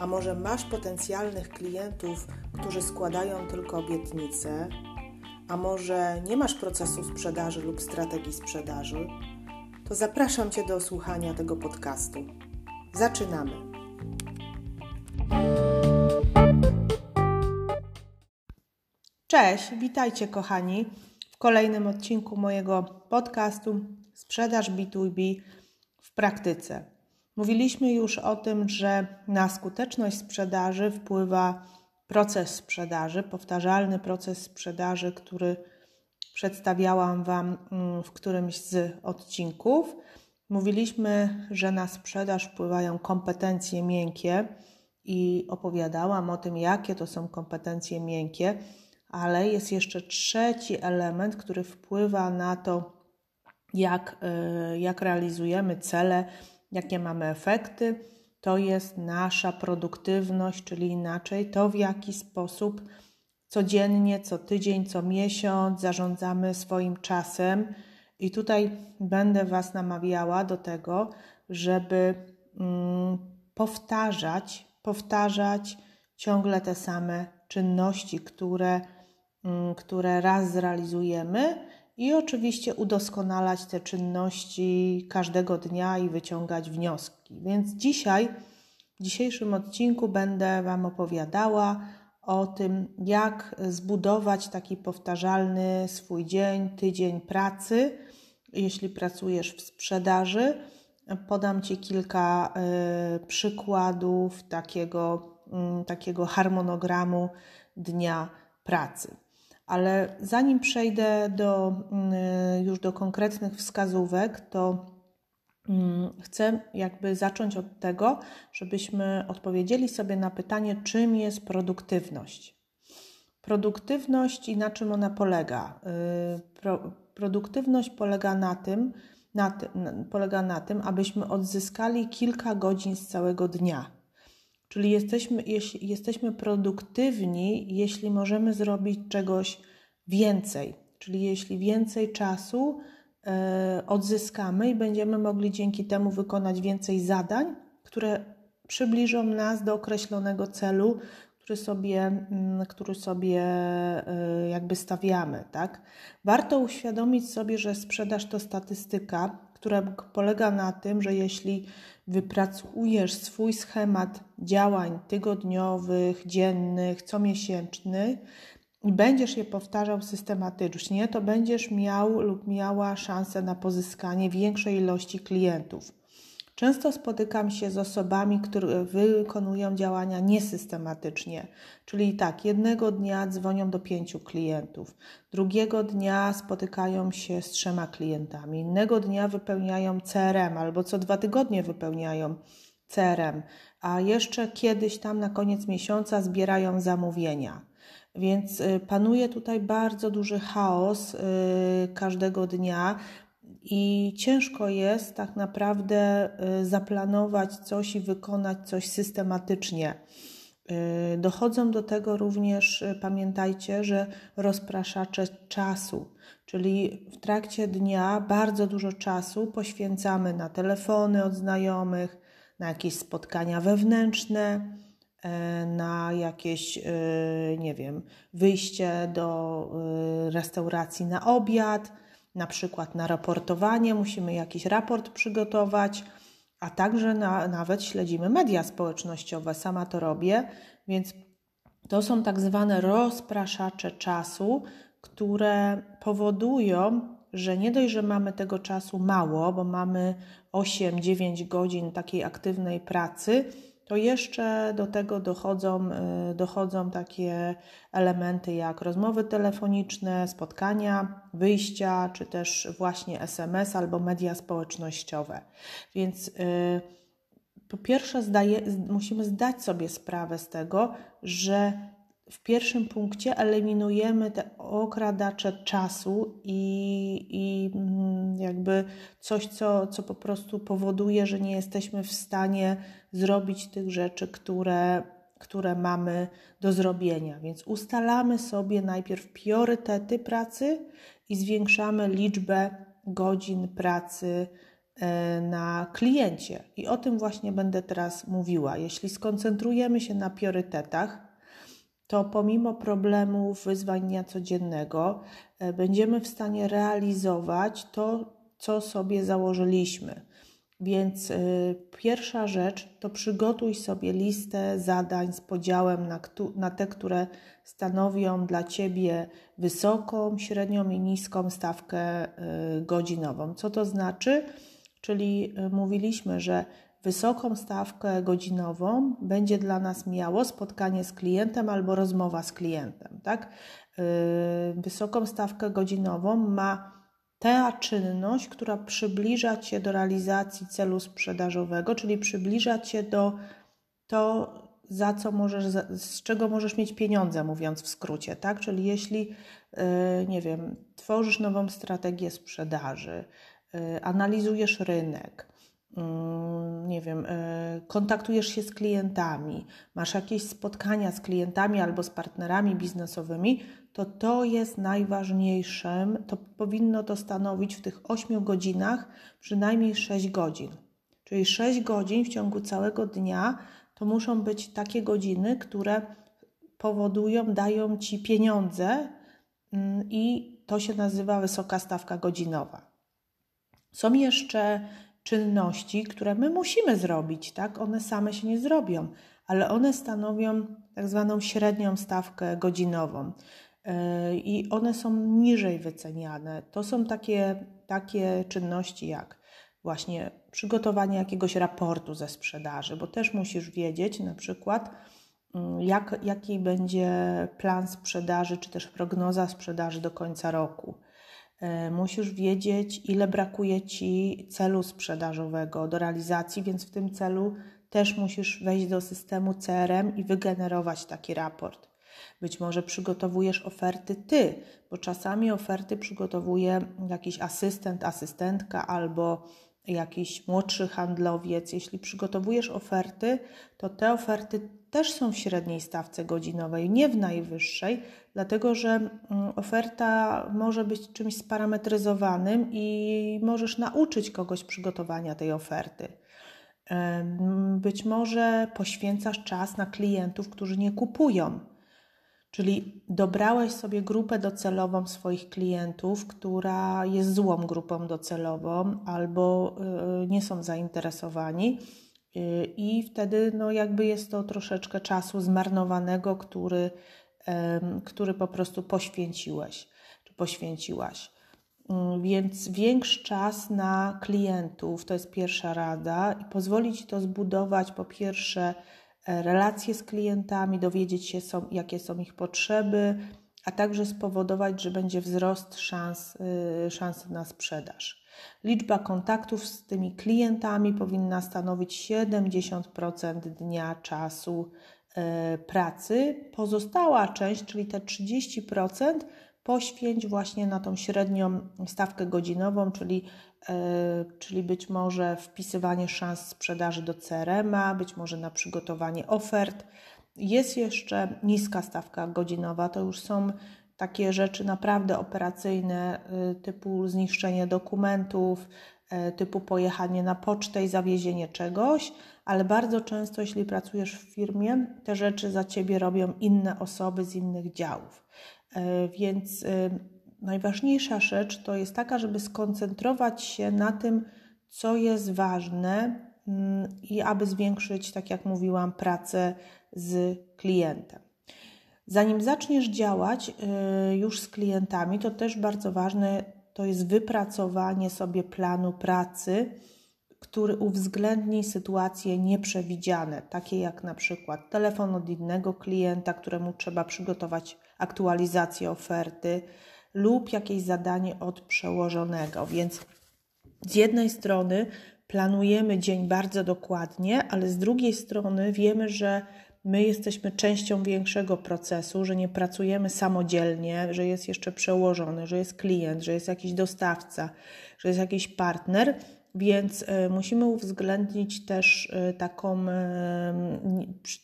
a może masz potencjalnych klientów, którzy składają tylko obietnice, a może nie masz procesu sprzedaży lub strategii sprzedaży, to zapraszam Cię do słuchania tego podcastu. Zaczynamy. Cześć, witajcie kochani w kolejnym odcinku mojego podcastu Sprzedaż B2B w praktyce. Mówiliśmy już o tym, że na skuteczność sprzedaży wpływa proces sprzedaży, powtarzalny proces sprzedaży, który przedstawiałam Wam mm, w którymś z odcinków. Mówiliśmy, że na sprzedaż wpływają kompetencje miękkie i opowiadałam o tym, jakie to są kompetencje miękkie, ale jest jeszcze trzeci element, który wpływa na to, jak, y, jak realizujemy cele, jakie mamy efekty. To jest nasza produktywność, czyli inaczej to, w jaki sposób codziennie, co tydzień, co miesiąc zarządzamy swoim czasem. I tutaj będę Was namawiała do tego, żeby mm, powtarzać, powtarzać ciągle te same czynności, które, mm, które raz zrealizujemy i oczywiście udoskonalać te czynności każdego dnia i wyciągać wnioski. Więc dzisiaj, w dzisiejszym odcinku, będę Wam opowiadała o tym, jak zbudować taki powtarzalny swój dzień, tydzień pracy, jeśli pracujesz w sprzedaży. Podam Ci kilka y, przykładów takiego, y, takiego harmonogramu dnia pracy. Ale zanim przejdę do, mm, już do konkretnych wskazówek, to mm, chcę jakby zacząć od tego, żebyśmy odpowiedzieli sobie na pytanie, czym jest produktywność. Produktywność i na czym ona polega? Y, pro, produktywność polega na tym, na polega na tym, abyśmy odzyskali kilka godzin z całego dnia Czyli jesteśmy, jeśli, jesteśmy produktywni, jeśli możemy zrobić czegoś więcej, czyli jeśli więcej czasu e, odzyskamy i będziemy mogli dzięki temu wykonać więcej zadań, które przybliżą nas do określonego celu, który sobie, który sobie e, jakby stawiamy. Tak? Warto uświadomić sobie, że sprzedaż to statystyka, która polega na tym, że jeśli wypracujesz swój schemat działań tygodniowych, dziennych, comiesięcznych i będziesz je powtarzał systematycznie, to będziesz miał lub miała szansę na pozyskanie większej ilości klientów. Często spotykam się z osobami, które wykonują działania niesystematycznie, czyli tak, jednego dnia dzwonią do pięciu klientów, drugiego dnia spotykają się z trzema klientami, innego dnia wypełniają CRM albo co dwa tygodnie wypełniają CRM, a jeszcze kiedyś tam na koniec miesiąca zbierają zamówienia. Więc y, panuje tutaj bardzo duży chaos y, każdego dnia, i ciężko jest tak naprawdę y, zaplanować coś i wykonać coś systematycznie. Y, dochodzą do tego również, y, pamiętajcie, że rozpraszacze czasu, czyli w trakcie dnia bardzo dużo czasu poświęcamy na telefony od znajomych, na jakieś spotkania wewnętrzne, na jakieś, nie wiem, wyjście do restauracji na obiad na przykład na raportowanie, musimy jakiś raport przygotować, a także na, nawet śledzimy media społecznościowe. Sama to robię, więc to są tak zwane rozpraszacze czasu, które powodują, że nie dość, że mamy tego czasu mało, bo mamy 8-9 godzin takiej aktywnej pracy, to jeszcze do tego dochodzą, y, dochodzą takie elementy jak rozmowy telefoniczne, spotkania, wyjścia, czy też właśnie SMS albo media społecznościowe. Więc y, po pierwsze zdaje, musimy zdać sobie sprawę z tego, że w pierwszym punkcie eliminujemy te okradacze czasu i, i mm, jakby coś, co, co po prostu powoduje, że nie jesteśmy w stanie zrobić tych rzeczy, które, które mamy do zrobienia. Więc ustalamy sobie najpierw priorytety pracy i zwiększamy liczbę godzin pracy e, na kliencie. I o tym właśnie będę teraz mówiła. Jeśli skoncentrujemy się na priorytetach, to pomimo problemów, wyzwań dnia codziennego, e, będziemy w stanie realizować to, co sobie założyliśmy. Więc y, pierwsza rzecz to przygotuj sobie listę zadań z podziałem na, na te, które stanowią dla Ciebie wysoką, średnią i niską stawkę y, godzinową. Co to znaczy? Czyli mówiliśmy, że Wysoką stawkę godzinową będzie dla nas miało spotkanie z klientem albo rozmowa z klientem. Tak? Yy, wysoką stawkę godzinową ma ta czynność, która przybliża Cię do realizacji celu sprzedażowego, czyli przybliża Cię do to, za co możesz, z czego możesz mieć pieniądze, mówiąc w skrócie, tak? Czyli jeśli, yy, nie wiem, tworzysz nową strategię sprzedaży, yy, analizujesz rynek, nie wiem, e, kontaktujesz się z klientami, masz jakieś spotkania z klientami albo z partnerami biznesowymi, to to jest najważniejszym, to powinno to stanowić w tych 8 godzinach przynajmniej 6 godzin. Czyli 6 godzin w ciągu całego dnia to muszą być takie godziny, które powodują, dają ci pieniądze mm, i to się nazywa wysoka stawka godzinowa. Są jeszcze czynności, które my musimy zrobić, tak? One same się nie zrobią, ale one stanowią tak zwaną średnią stawkę godzinową e, i one są niżej wyceniane. To są takie, takie czynności jak właśnie przygotowanie jakiegoś raportu ze sprzedaży, bo też musisz wiedzieć na przykład, mm, jak, jaki będzie plan sprzedaży, czy też prognoza sprzedaży do końca roku musisz wiedzieć, ile brakuje ci celu sprzedażowego do realizacji, więc w tym celu też musisz wejść do systemu CRM i wygenerować taki raport. Być może przygotowujesz oferty ty, bo czasami oferty przygotowuje jakiś asystent, asystentka albo jakiś młodszy handlowiec. Jeśli przygotowujesz oferty, to te oferty też są w średniej stawce godzinowej, nie w najwyższej, dlatego że mm, oferta może być czymś sparametryzowanym i możesz nauczyć kogoś przygotowania tej oferty. Być może poświęcasz czas na klientów, którzy nie kupują. Czyli dobrałeś sobie grupę docelową swoich klientów, która jest złą grupą docelową albo y, nie są zainteresowani I wtedy no jakby jest to troszeczkę czasu zmarnowanego, który, który po prostu poświęciłeś czy poświęciłaś. Mm, więc większy czas na klientów to jest pierwsza rada i pozwoli Ci to zbudować po pierwsze e, relacje z klientami, dowiedzieć się, są, jakie są ich potrzeby, a także spowodować, że będzie wzrost szans, y, szans na sprzedaż. Liczba kontaktów z tymi klientami powinna stanowić 70% dnia czasu e, pracy. Pozostała część, czyli te 30%, poświęć właśnie na tą średnią stawkę godzinową, czyli, e, czyli być może wpisywanie szans sprzedaży do CRM-a, być może na przygotowanie ofert. Jest jeszcze niska stawka godzinowa, to już są takie rzeczy naprawdę operacyjne, y, typu zniszczenie dokumentów, y, typu pojechanie na pocztę i zawiezienie czegoś, ale bardzo często, jeśli pracujesz w firmie, te rzeczy za ciebie robią inne osoby z innych działów. Y, więc najważniejsza rzecz to jest taka, żeby skoncentrować się na tym, co jest ważne mm, i aby zwiększyć, tak jak mówiłam, pracę z klientem. Zanim zaczniesz działać y, już z klientami, to też bardzo ważne to jest wypracowanie sobie planu pracy, który uwzględni sytuacje nieprzewidziane, takie jak na przykład telefon od innego klienta, któremu trzeba przygotować aktualizację oferty lub jakieś zadanie od przełożonego. Więc z jednej strony planujemy dzień bardzo dokładnie, ale z drugiej strony wiemy, że my jesteśmy częścią większego procesu, że nie pracujemy samodzielnie, że jest jeszcze przełożony, że jest klient, że jest jakiś dostawca, że jest jakiś partner, więc e, musimy uwzględnić też e, taką,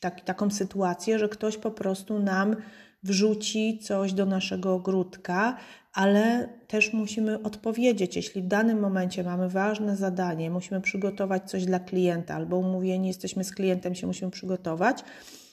tak, taką sytuację, że ktoś po prostu nam wrzuci coś do naszego ogródka, ale też musimy odpowiedzieć, jeśli w danym momencie mamy ważne zadanie, musimy przygotować coś dla klienta albo umówieni jesteśmy z klientem, się musimy przygotować,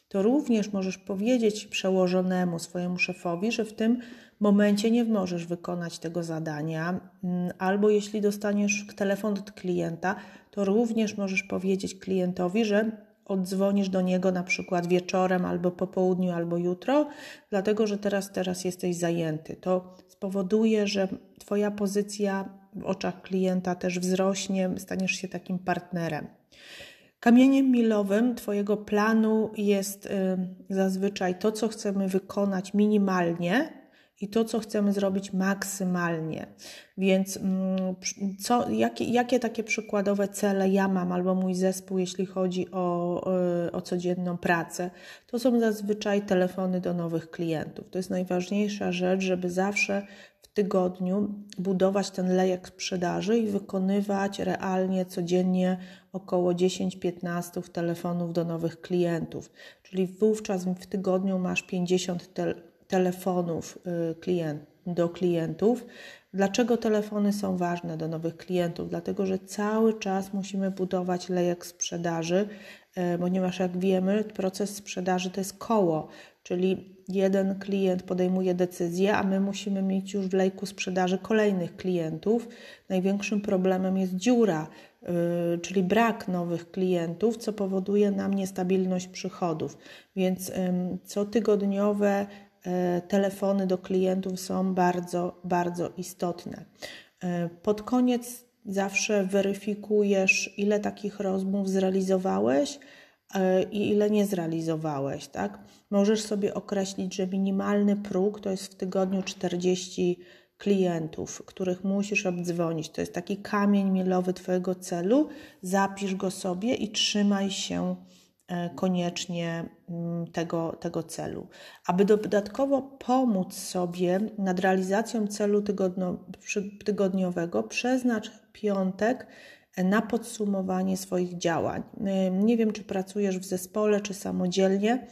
to również możesz powiedzieć przełożonemu swojemu szefowi, że w tym momencie nie możesz wykonać tego zadania, mm, albo jeśli dostaniesz telefon od klienta, to również możesz powiedzieć klientowi, że oddzwonisz do niego na przykład wieczorem albo po południu albo jutro, dlatego że teraz teraz jesteś zajęty. To spowoduje, że twoja pozycja w oczach klienta też wzrośnie, staniesz się takim partnerem. Kamieniem milowym Twojego planu jest y, zazwyczaj to, co chcemy wykonać minimalnie, i to, co chcemy zrobić maksymalnie. Więc mm, co, jakie, jakie takie przykładowe cele ja mam albo mój zespół, jeśli chodzi o, o codzienną pracę? To są zazwyczaj telefony do nowych klientów. To jest najważniejsza rzecz, żeby zawsze w tygodniu budować ten lejek sprzedaży i wykonywać realnie codziennie około 10-15 telefonów do nowych klientów. Czyli wówczas w tygodniu masz 50 telefonów telefonów y, klient, do klientów. Dlaczego telefony są ważne do nowych klientów? Dlatego, że cały czas musimy budować lejek sprzedaży, y, ponieważ jak wiemy, proces sprzedaży to jest koło, czyli jeden klient podejmuje decyzję, a my musimy mieć już w lejku sprzedaży kolejnych klientów. Największym problemem jest dziura, y, czyli brak nowych klientów, co powoduje nam niestabilność przychodów. Więc cotygodniowe telefony do klientów są bardzo, bardzo istotne. E, pod koniec zawsze weryfikujesz, ile takich rozmów zrealizowałeś e, i ile nie zrealizowałeś. Tak? Możesz sobie określić, że minimalny próg to jest w tygodniu 40 klientów, których musisz obdzwonić. To jest taki kamień milowy Twojego celu. Zapisz go sobie i trzymaj się E, koniecznie mm, tego, tego celu. Aby dodatkowo pomóc sobie nad realizacją celu tygodnio, tygodniowego, przeznacz piątek na podsumowanie swoich działań. E, nie wiem, czy pracujesz w zespole, czy samodzielnie,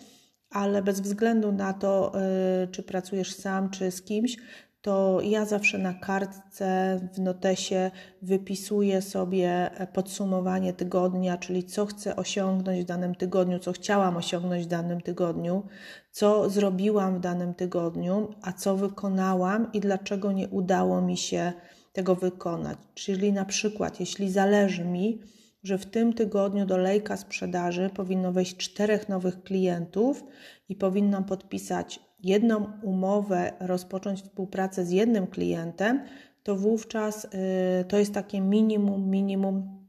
ale bez względu na to, e, czy pracujesz sam, czy z kimś, to ja zawsze na kartce w notesie wypisuję sobie podsumowanie tygodnia, czyli co chcę osiągnąć w danym tygodniu, co chciałam osiągnąć w danym tygodniu, co zrobiłam w danym tygodniu, a co wykonałam i dlaczego nie udało mi się tego wykonać. Czyli na przykład, jeśli zależy mi, że w tym tygodniu do lejka sprzedaży powinno wejść czterech nowych klientów i powinnam podpisać jedną umowę, rozpocząć współpracę z jednym klientem, to wówczas y, to jest takie minimum, minimum,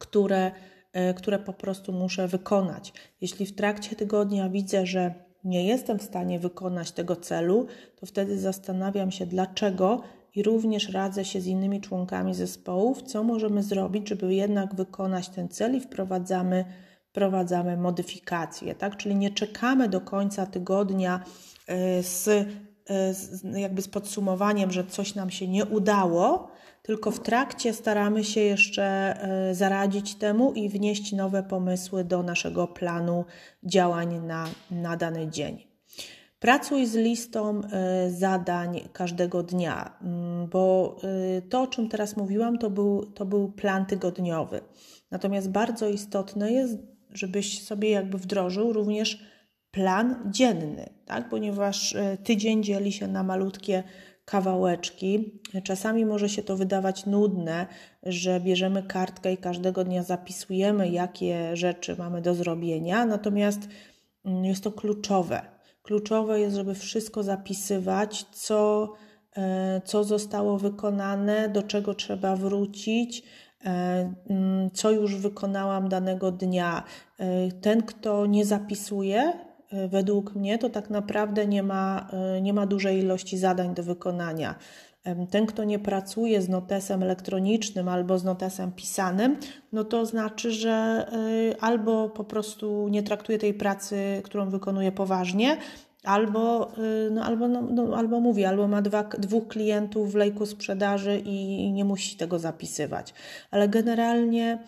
które, y, które po prostu muszę wykonać. Jeśli w trakcie tygodnia widzę, że nie jestem w stanie wykonać tego celu, to wtedy zastanawiam się dlaczego i również radzę się z innymi członkami zespołów, co możemy zrobić, żeby jednak wykonać ten cel i wprowadzamy, wprowadzamy modyfikacje, tak? Czyli nie czekamy do końca tygodnia z, y, z, jakby z podsumowaniem, że coś nam się nie udało, tylko w trakcie staramy się jeszcze y, zaradzić temu i wnieść nowe pomysły do naszego planu działań na, na dany dzień. Pracuj z listą zadań każdego dnia, mm, bo to, o czym teraz mówiłam, to był, to był plan tygodniowy. Natomiast bardzo istotne jest, żebyś sobie jakby wdrożył również plan dzienny, tak? ponieważ e, tydzień dzieli się na malutkie kawałeczki. Czasami może się to wydawać nudne, że bierzemy kartkę i każdego dnia zapisujemy, jakie rzeczy mamy do zrobienia, natomiast mm, jest to kluczowe Kluczowe jest, żeby wszystko zapisywać, co, e, co zostało wykonane, do czego trzeba wrócić, e, mm, co już wykonałam danego dnia. Ten, kto nie zapisuje, według mnie, to tak naprawdę nie ma, nie ma dużej ilości zadań do wykonania. ten, kto nie pracuje z notesem elektronicznym albo z notesem pisanym, no to znaczy, że y, albo po prostu nie traktuje tej pracy, którą wykonuje poważnie, albo, y, no, albo, no, no, albo mówi, albo ma dwa, dwóch klientów w lejku sprzedaży i nie musi tego zapisywać. Ale generalnie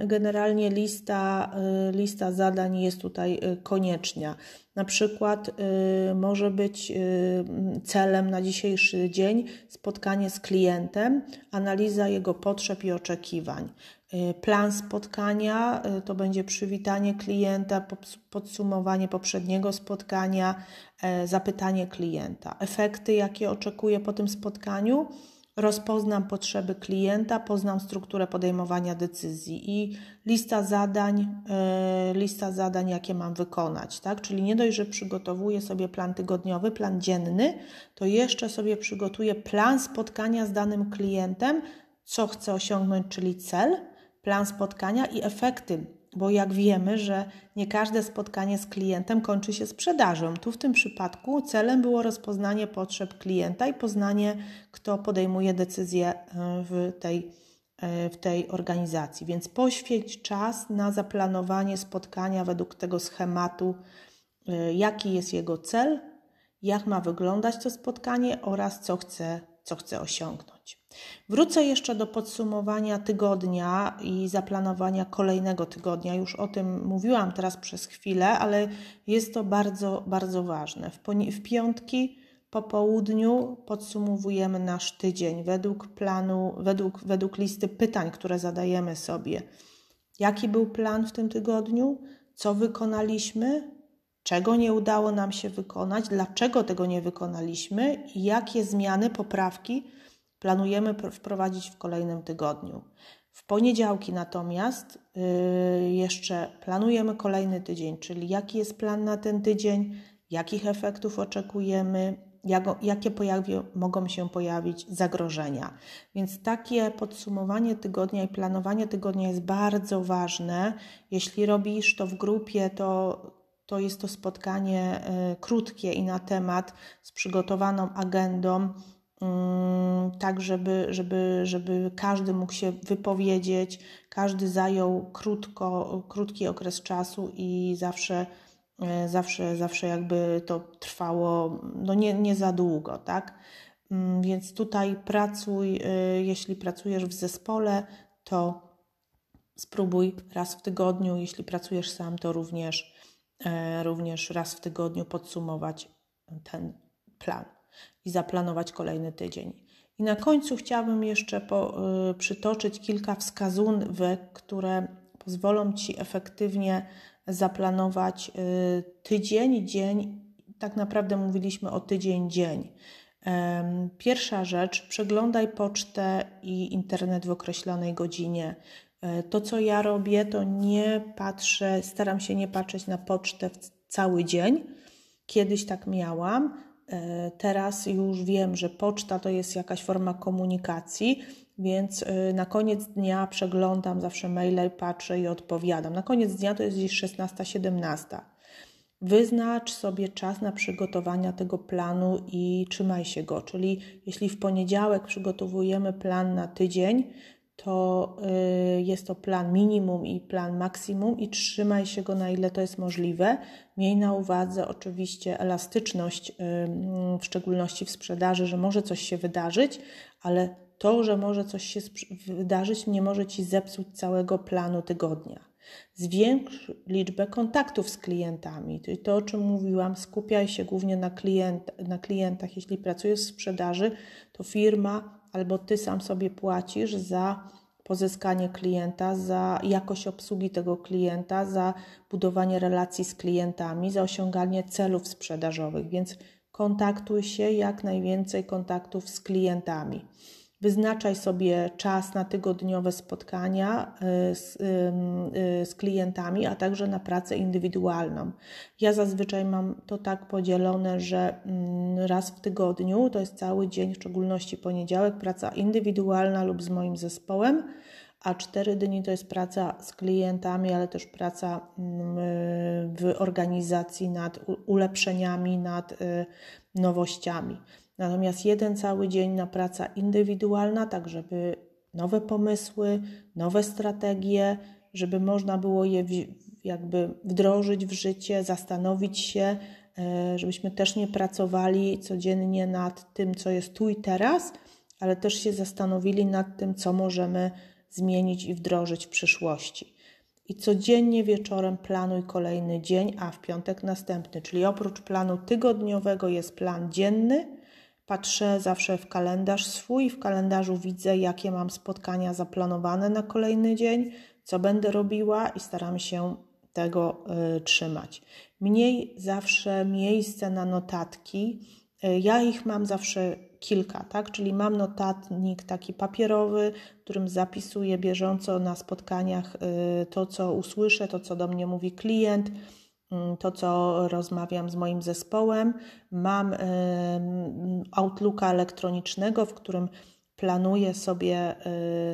generalnie lista, y, lista zadań jest tutaj konieczna. Na przykład y, może być y, celem na dzisiejszy dzień spotkanie z klientem, analiza jego potrzeb i oczekiwań. Y, plan spotkania to będzie przywitanie klienta, podsumowanie poprzedniego spotkania, e, zapytanie klienta. Efekty, jakie oczekuje po tym spotkaniu, rozpoznam potrzeby klienta, poznam strukturę podejmowania decyzji i lista zadań, yy, lista zadań, jakie mam wykonać, tak? Czyli nie dość, że przygotowuję sobie plan tygodniowy, plan dzienny, to jeszcze sobie przygotuję plan spotkania z danym klientem, co chcę osiągnąć, czyli cel, plan spotkania i efekty bo jak wiemy, że nie każde spotkanie z klientem kończy się sprzedażą. Tu w tym przypadku celem było rozpoznanie potrzeb klienta i poznanie, kto podejmuje decyzje e, w tej, e, w tej organizacji. Więc poświęć czas na zaplanowanie spotkania według tego schematu, e, jaki jest jego cel, jak ma wyglądać to spotkanie oraz co chce, co chce osiągnąć. Wrócę jeszcze do podsumowania tygodnia i zaplanowania kolejnego tygodnia. Już o tym mówiłam teraz przez chwilę, ale jest to bardzo, bardzo ważne. W, w piątki po południu podsumowujemy nasz tydzień według planu, według, według listy pytań, które zadajemy sobie. Jaki był plan w tym tygodniu? Co wykonaliśmy? Czego nie udało nam się wykonać? Dlaczego tego nie wykonaliśmy? I jakie zmiany, poprawki planujemy wprowadzić w kolejnym tygodniu. W poniedziałki natomiast yy, jeszcze planujemy kolejny tydzień, czyli jaki jest plan na ten tydzień, jakich efektów oczekujemy, jakie pojawi, mogą się pojawić zagrożenia. Więc takie podsumowanie tygodnia i planowanie tygodnia jest bardzo ważne. Jeśli robisz to w grupie, to, to jest to spotkanie y, krótkie i na temat z przygotowaną agendą Mm, tak żeby, żeby, żeby każdy mógł się wypowiedzieć, każdy zajął krótko, krótki okres czasu i zawsze, e, zawsze, zawsze jakby to trwało no nie, nie za długo, tak? Mm, więc tutaj pracuj, e, jeśli pracujesz w zespole, to spróbuj raz w tygodniu, jeśli pracujesz sam, to również, e, również raz w tygodniu podsumować ten plan i zaplanować kolejny tydzień. I na końcu chciałabym jeszcze po, y, przytoczyć kilka wskazówek, które pozwolą Ci efektywnie zaplanować y, tydzień, dzień. Tak naprawdę mówiliśmy o tydzień, dzień. Pierwsza rzecz, przeglądaj pocztę i internet w określonej godzinie. E, to, co ja robię, to nie patrzę, staram się nie patrzeć na pocztę cały dzień. Kiedyś tak miałam, E, teraz już wiem, że poczta to jest jakaś forma komunikacji, więc e, na koniec dnia przeglądam zawsze maile, patrzę i odpowiadam. Na koniec dnia to jest gdzieś 16-17. Wyznacz sobie czas na przygotowania tego planu i trzymaj się go. Czyli jeśli w poniedziałek przygotowujemy plan na tydzień, to y, jest to plan minimum i plan maksimum i trzymaj się go na ile to jest możliwe. Miej na uwadze oczywiście elastyczność, y, w szczególności w sprzedaży, że może coś się wydarzyć, ale to, że może coś się wydarzyć, nie może ci zepsuć całego planu tygodnia. Zwiększ liczbę kontaktów z klientami. Czyli to, o czym mówiłam, skupiaj się głównie na, klient, na klientach. Jeśli pracujesz w sprzedaży, to firma albo ty sam sobie płacisz za pozyskanie klienta, za jakość obsługi tego klienta, za budowanie relacji z klientami, za osiąganie celów sprzedażowych, więc kontaktuj się jak najwięcej kontaktów z klientami. Wyznaczaj sobie czas na tygodniowe spotkania y, z, y, z, klientami, a także na pracę indywidualną. Ja zazwyczaj mam to tak podzielone, że mm, raz w tygodniu, to jest cały dzień, w szczególności poniedziałek, praca indywidualna lub z moim zespołem, a cztery dni to jest praca z klientami, ale też praca mm, w organizacji nad ulepszeniami, nad y, nowościami. Natomiast jeden cały dzień na praca indywidualna, tak żeby nowe pomysły, nowe strategie, żeby można było je jakby wdrożyć w życie, zastanowić się, e, żebyśmy też nie pracowali codziennie nad tym, co jest tu i teraz, ale też się zastanowili nad tym, co możemy zmienić i wdrożyć w przyszłości. I codziennie wieczorem planuj kolejny dzień, a w piątek następny, czyli oprócz planu tygodniowego jest plan dzienny. Patrzę zawsze w kalendarz swój, w kalendarzu widzę, jakie mam spotkania zaplanowane na kolejny dzień, co będę robiła i staram się tego y, trzymać. Mniej zawsze miejsce na notatki. Y, ja ich mam zawsze kilka, tak? Czyli mam notatnik taki papierowy, w którym zapisuję bieżąco na spotkaniach y, to, co usłyszę, to, co do mnie mówi klient, mm, to, co rozmawiam z moim zespołem. Mam Outlooka elektronicznego, w którym planuję sobie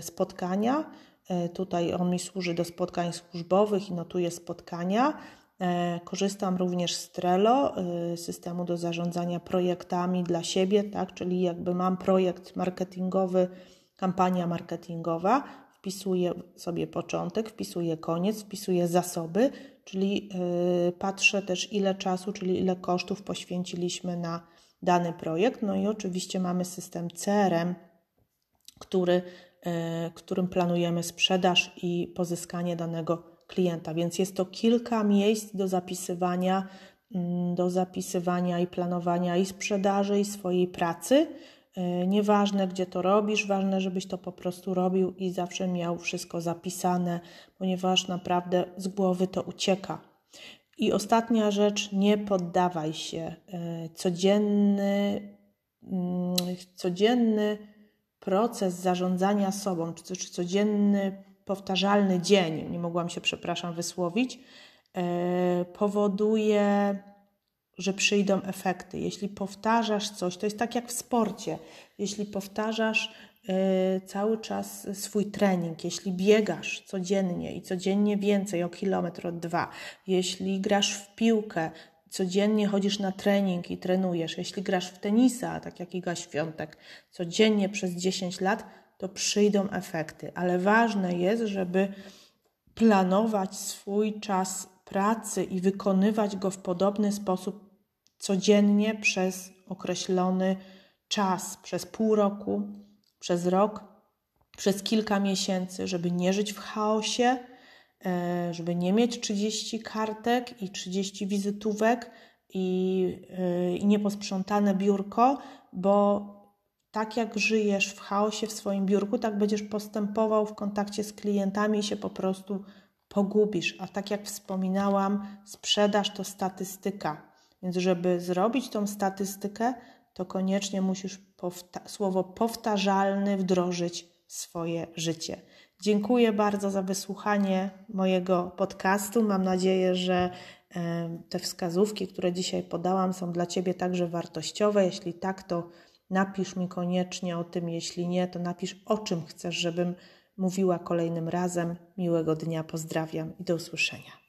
spotkania E, tutaj on mi służy do spotkań służbowych i notuję spotkania. E, korzystam również z Trello, e, systemu do zarządzania projektami dla siebie, tak? czyli jakby mam projekt marketingowy, kampania marketingowa, wpisuję sobie początek, wpisuję koniec, wpisuję zasoby, czyli patrzę też ile czasu, czyli ile kosztów poświęciliśmy na dany projekt. No i oczywiście mamy system CRM, który E, którym planujemy sprzedaż i pozyskanie danego klienta. Więc jest to kilka miejsc do zapisywania, mm, do zapisywania i planowania i sprzedaży, i swojej pracy. E, nieważne, gdzie to robisz, ważne, żebyś to po prostu robił i zawsze miał wszystko zapisane, ponieważ naprawdę z głowy to ucieka. I ostatnia rzecz, nie poddawaj się. E, codzienny, mm, codzienny proces zarządzania sobą, czy, czy codzienny, powtarzalny dzień, nie mogłam się, przepraszam, wysłowić, yy, powoduje, że przyjdą efekty. Jeśli powtarzasz coś, to jest tak jak w sporcie. Jeśli powtarzasz yy, cały czas swój trening, jeśli biegasz codziennie i codziennie więcej o kilometr od dwa, jeśli grasz w piłkę, codziennie chodzisz na trening i trenujesz, jeśli grasz w tenisa, tak jak Iga Świątek, codziennie przez 10 lat, to przyjdą efekty. Ale ważne jest, żeby planować swój czas pracy i wykonywać go w podobny sposób codziennie przez określony czas, przez pół roku, przez rok, przez kilka miesięcy, żeby nie żyć w chaosie, E, żeby nie mieć 30 kartek i 30 wizytówek i, e, i nieposprzątane biurko, bo tak jak żyjesz w chaosie w swoim biurku, tak będziesz postępował w kontakcie z klientami i się po prostu pogubisz. A tak jak wspominałam, sprzedaż to statystyka. Więc, żeby zrobić tą statystykę, to koniecznie musisz powta- słowo powtarzalny wdrożyć w swoje życie. Dziękuję bardzo za wysłuchanie mojego podcastu. Mam nadzieję, że te wskazówki, które dzisiaj podałam, są dla Ciebie także wartościowe. Jeśli tak, to napisz mi koniecznie o tym. Jeśli nie, to napisz o czym chcesz, żebym mówiła kolejnym razem. Miłego dnia, pozdrawiam i do usłyszenia.